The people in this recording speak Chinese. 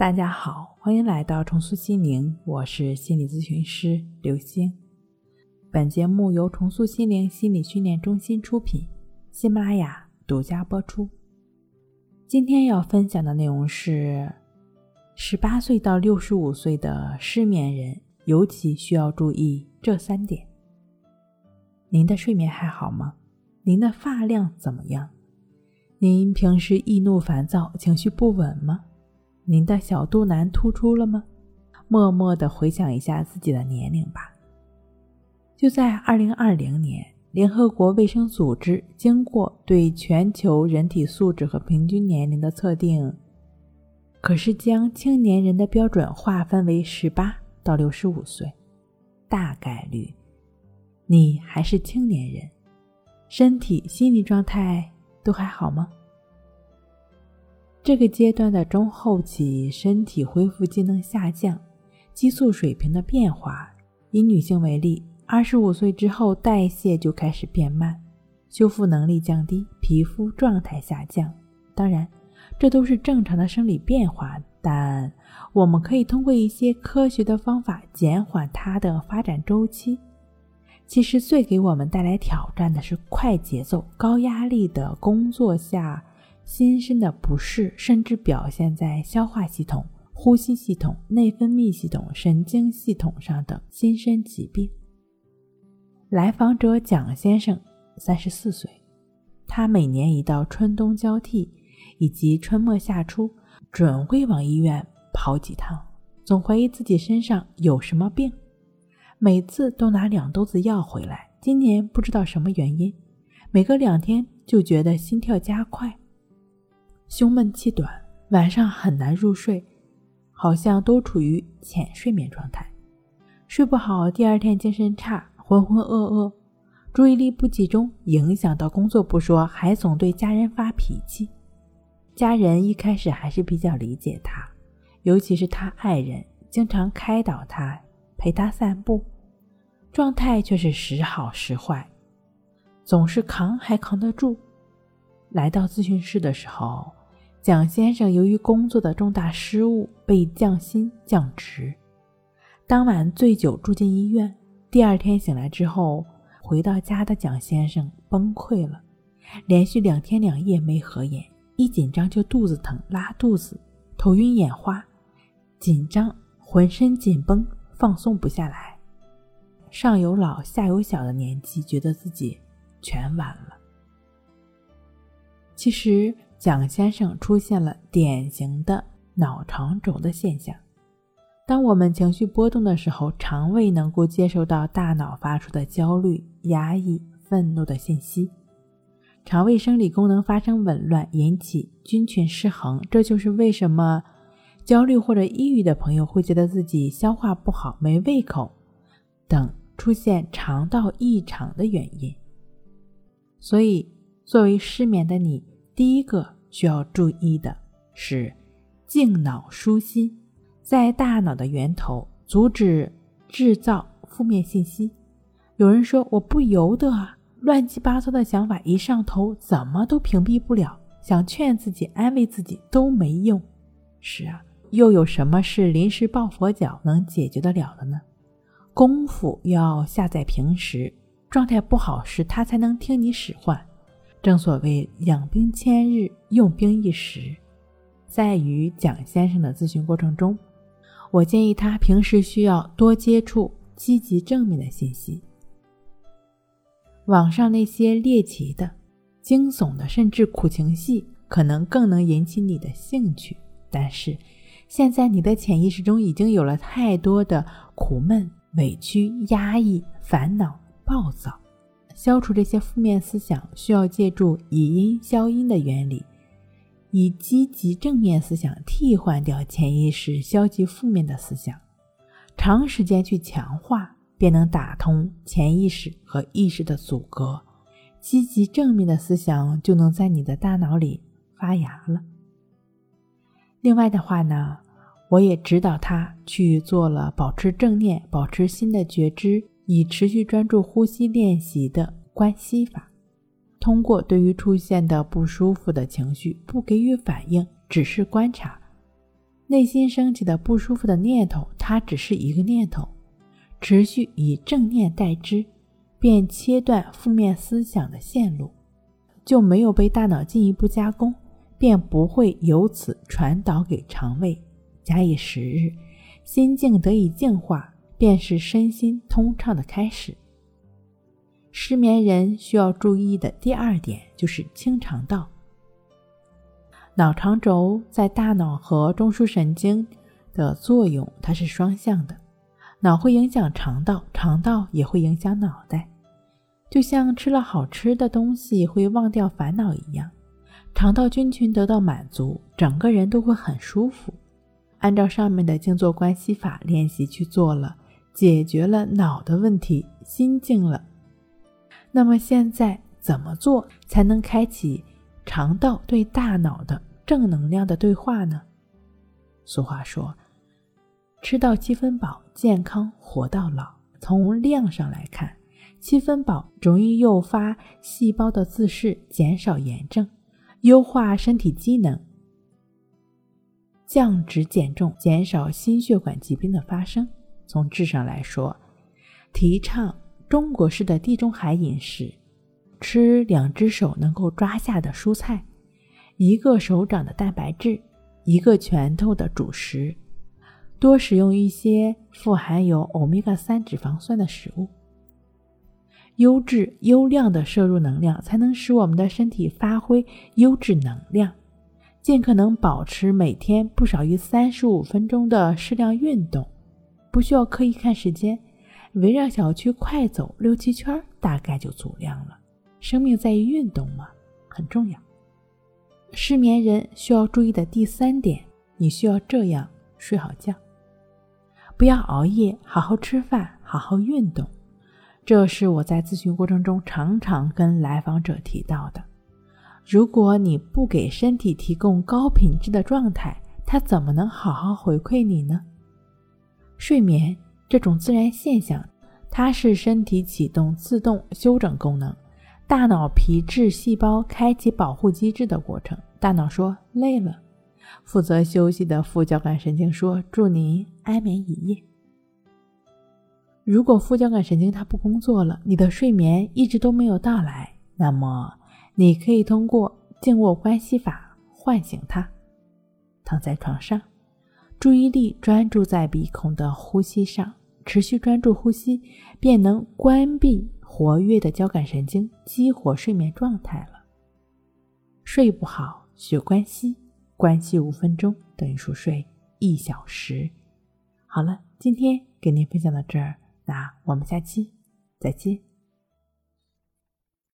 大家好，欢迎来到重塑心灵，我是心理咨询师刘星。本节目由重塑心灵心理训练中心出品，喜马拉雅独家播出。今天要分享的内容是：十八岁到六十五岁的失眠人尤其需要注意这三点。您的睡眠还好吗？您的发量怎么样？您平时易怒烦躁，情绪不稳吗？您的小肚腩突出了吗？默默的回想一下自己的年龄吧。就在二零二零年，联合国卫生组织经过对全球人体素质和平均年龄的测定，可是将青年人的标准划分为十八到六十五岁，大概率你还是青年人，身体、心理状态都还好吗？这个阶段的中后期，身体恢复机能下降，激素水平的变化。以女性为例，二十五岁之后代谢就开始变慢，修复能力降低，皮肤状态下降。当然，这都是正常的生理变化，但我们可以通过一些科学的方法减缓它的发展周期。其实，最给我们带来挑战的是快节奏、高压力的工作下。心身的不适，甚至表现在消化系统、呼吸系统、内分泌系统、神经系统上等心身疾病。来访者蒋先生，三十四岁，他每年一到春冬交替以及春末夏初，准会往医院跑几趟，总怀疑自己身上有什么病，每次都拿两兜子药回来。今年不知道什么原因，每隔两天就觉得心跳加快。胸闷气短，晚上很难入睡，好像都处于浅睡眠状态，睡不好，第二天精神差，浑浑噩噩，注意力不集中，影响到工作不说，还总对家人发脾气。家人一开始还是比较理解他，尤其是他爱人，经常开导他，陪他散步，状态却是时好时坏，总是扛还扛得住。来到咨询室的时候。蒋先生由于工作的重大失误被降薪降职，当晚醉酒住进医院。第二天醒来之后，回到家的蒋先生崩溃了，连续两天两夜没合眼，一紧张就肚子疼、拉肚子、头晕眼花，紧张浑身紧绷，放松不下来。上有老下有小的年纪，觉得自己全完了。其实。蒋先生出现了典型的脑肠肿的现象。当我们情绪波动的时候，肠胃能够接收到大脑发出的焦虑、压抑、愤怒的信息，肠胃生理功能发生紊乱，引起菌群失衡。这就是为什么焦虑或者抑郁的朋友会觉得自己消化不好、没胃口等出现肠道异常的原因。所以，作为失眠的你。第一个需要注意的是静脑舒心，在大脑的源头阻止制造负面信息。有人说我不由得啊，乱七八糟的想法一上头，怎么都屏蔽不了。想劝自己、安慰自己都没用。是啊，又有什么是临时抱佛脚能解决得了的呢？功夫要下在平时，状态不好时，他才能听你使唤。正所谓养兵千日，用兵一时。在与蒋先生的咨询过程中，我建议他平时需要多接触积极正面的信息。网上那些猎奇的、惊悚的，甚至苦情戏，可能更能引起你的兴趣。但是，现在你的潜意识中已经有了太多的苦闷、委屈、压抑、烦恼、暴躁。消除这些负面思想，需要借助以阴消阴的原理，以积极正面思想替换掉潜意识消极负面的思想，长时间去强化，便能打通潜意识和意识的阻隔，积极正面的思想就能在你的大脑里发芽了。另外的话呢，我也指导他去做了保持正念、保持心的觉知。以持续专注呼吸练习的关系法，通过对于出现的不舒服的情绪不给予反应，只是观察，内心升起的不舒服的念头，它只是一个念头，持续以正念代之，便切断负面思想的线路，就没有被大脑进一步加工，便不会由此传导给肠胃。假以时日，心境得以净化，便是身心通畅的开始。失眠人需要注意的第二点就是清肠道。脑肠轴在大脑和中枢神经的作用，它是双向的。脑会影响肠道，肠道也会影响脑袋。就像吃了好吃的东西会忘掉烦恼一样，肠道菌群得到满足，整个人都会很舒服。按照上面的静坐关系法练习去做了，解决了脑的问题，心静了。那么现在怎么做才能开启肠道对大脑的正能量的对话呢？俗话说：“吃到七分饱，健康活到老。”从量上来看，七分饱容易诱发细胞的自噬，减少炎症，优化身体机能，降脂减重，减少心血管疾病的发生。从质上来说，提倡。中国式的地中海饮食，吃两只手能够抓下的蔬菜，一个手掌的蛋白质，一个拳头的主食，多使用一些富含有欧米伽三脂肪酸的食物，优质优量的摄入能量，才能使我们的身体发挥优质能量。尽可能保持每天不少于三十五分钟的适量运动，不需要刻意看时间。围绕小区快走六七圈，大概就足量了。生命在于运动嘛，很重要。失眠人需要注意的第三点，你需要这样睡好觉，不要熬夜，好好吃饭，好好运动。这是我在咨询过程中常常跟来访者提到的。如果你不给身体提供高品质的状态，它怎么能好好回馈你呢？睡眠。这种自然现象，它是身体启动自动休整功能，大脑皮质细胞开启保护机制的过程。大脑说累了，负责休息的副交感神经说祝您安眠一夜。如果副交感神经它不工作了，你的睡眠一直都没有到来，那么你可以通过静卧关系法唤醒它，躺在床上，注意力专注在鼻孔的呼吸上。持续专注呼吸，便能关闭活跃的交感神经，激活睡眠状态了。睡不好，学关息，关息五分钟等于熟睡一小时。好了，今天给您分享到这儿，那我们下期再见。